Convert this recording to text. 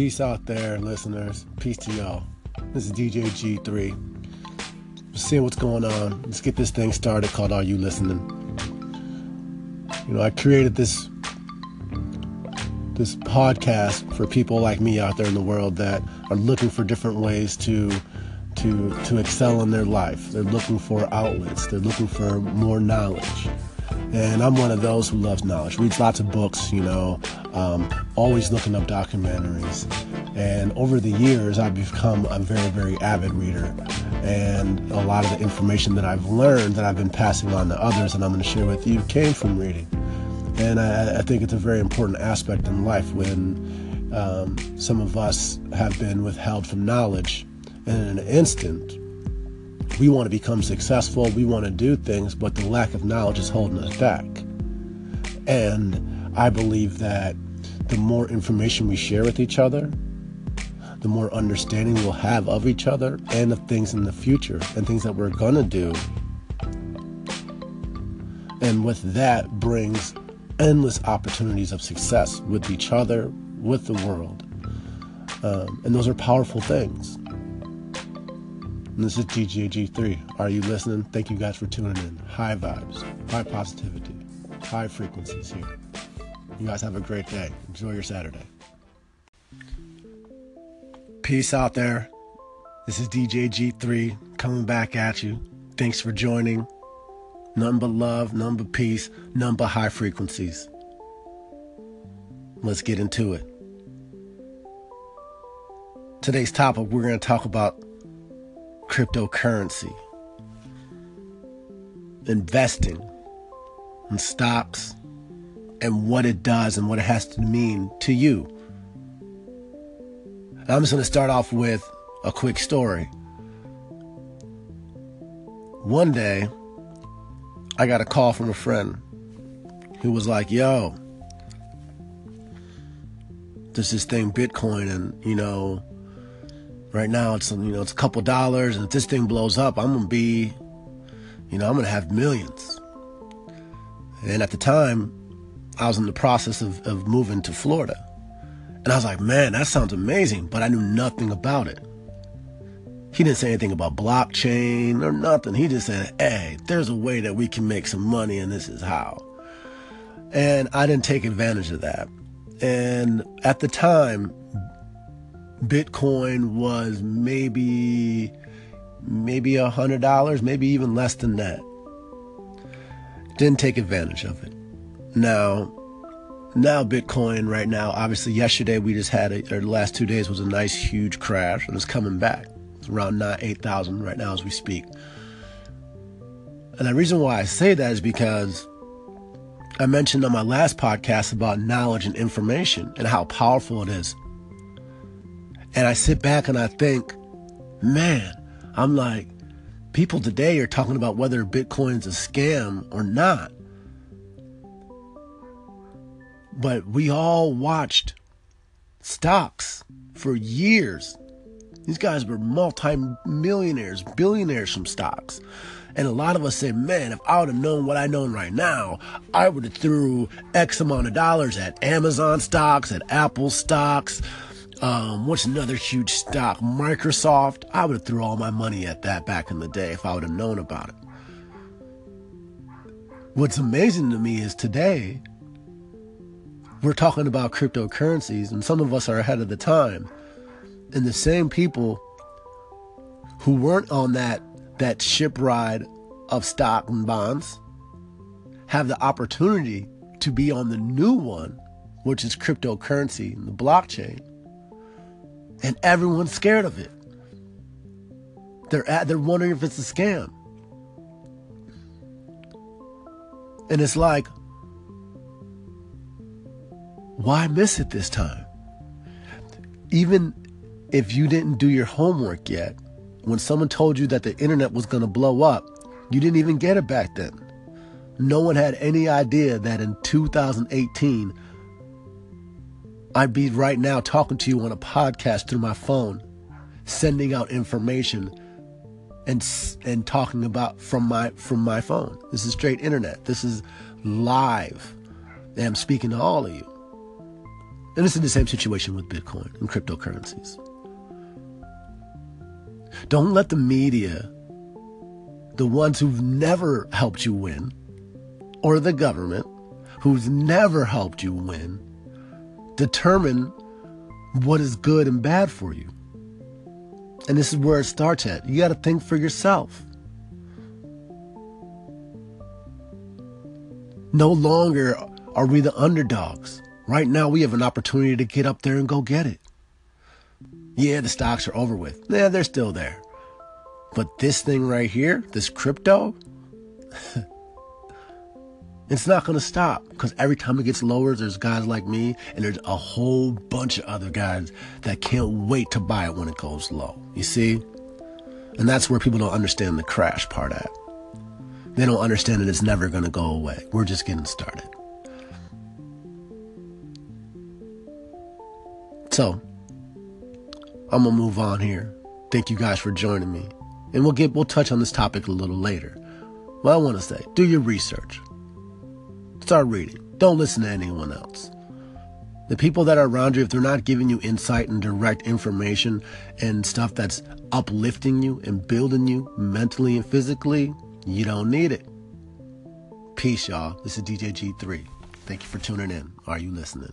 Peace out there, listeners. Peace to y'all. This is DJ G3. Seeing what's going on. Let's get this thing started called Are You Listening? You know, I created this this podcast for people like me out there in the world that are looking for different ways to to to excel in their life. They're looking for outlets. They're looking for more knowledge. And I'm one of those who loves knowledge, reads lots of books, you know, um, always looking up documentaries. And over the years, I've become a very, very avid reader. And a lot of the information that I've learned that I've been passing on to others and I'm going to share with you came from reading. And I, I think it's a very important aspect in life when um, some of us have been withheld from knowledge. And in an instant, we want to become successful, we want to do things, but the lack of knowledge is holding us back. And I believe that the more information we share with each other, the more understanding we'll have of each other and of things in the future and things that we're going to do. And with that brings endless opportunities of success with each other, with the world. Um, and those are powerful things. And this is GGG3. Are you listening? Thank you guys for tuning in. High vibes, high positivity, high frequencies here. You guys have a great day. Enjoy your Saturday. Peace out there. This is DJ G3 coming back at you. Thanks for joining. None but love, none but peace, none but high frequencies. Let's get into it. Today's topic, we're going to talk about cryptocurrency, investing in stocks, and what it does and what it has to mean to you. And I'm just going to start off with a quick story. One day, I got a call from a friend who was like, yo, there's this thing, Bitcoin, and you know, Right now, it's you know it's a couple dollars, and if this thing blows up, I'm gonna be, you know, I'm gonna have millions. And at the time, I was in the process of, of moving to Florida, and I was like, man, that sounds amazing, but I knew nothing about it. He didn't say anything about blockchain or nothing. He just said, hey, there's a way that we can make some money, and this is how. And I didn't take advantage of that. And at the time, Bitcoin was maybe maybe a hundred dollars, maybe even less than that. Didn't take advantage of it. Now, now Bitcoin right now, obviously yesterday we just had a, or the last two days was a nice huge crash and it's coming back. It's around nine, 8,000 right now as we speak. And the reason why I say that is because I mentioned on my last podcast about knowledge and information and how powerful it is. And I sit back and I think, man, I'm like, people today are talking about whether Bitcoin's a scam or not. But we all watched stocks for years. These guys were multi-millionaires, billionaires from stocks. And a lot of us say, man, if I would have known what I know right now, I would have threw X amount of dollars at Amazon stocks, at Apple stocks, um, what's another huge stock? Microsoft. I would have threw all my money at that back in the day if I would have known about it. What's amazing to me is today we're talking about cryptocurrencies, and some of us are ahead of the time. And the same people who weren't on that that ship ride of stock and bonds have the opportunity to be on the new one, which is cryptocurrency and the blockchain and everyone's scared of it. They're at, they're wondering if it's a scam. And it's like, why miss it this time? Even if you didn't do your homework yet, when someone told you that the internet was going to blow up, you didn't even get it back then. No one had any idea that in 2018, I'd be right now talking to you on a podcast through my phone, sending out information and and talking about from my from my phone. This is straight internet. This is live. And I'm speaking to all of you. And this is the same situation with Bitcoin and cryptocurrencies. Don't let the media, the ones who've never helped you win, or the government, who's never helped you win, determine what is good and bad for you. And this is where it starts at. You got to think for yourself. No longer are we the underdogs. Right now, we have an opportunity to get up there and go get it. Yeah, the stocks are over with. Yeah, they're still there. But this thing right here, this crypto, it's not going to stop because every time it gets lower, there's guys like me and there's a whole bunch of other guys that can't wait to buy it when it goes low. You see? And that's where people don't understand the crash part at. They don't understand that it's never going to go away. We're just getting started. So, I'm going to move on here. Thank you guys for joining me. And we'll get we'll touch on this topic a little later. Well, I want to say, do your research. Start reading. Don't listen to anyone else. The people that are around you, if they're not giving you insight and direct information and stuff that's uplifting you and building you mentally and physically, you don't need it. Peace, y'all. This is DJ G3. Thank you for tuning in. Are you listening?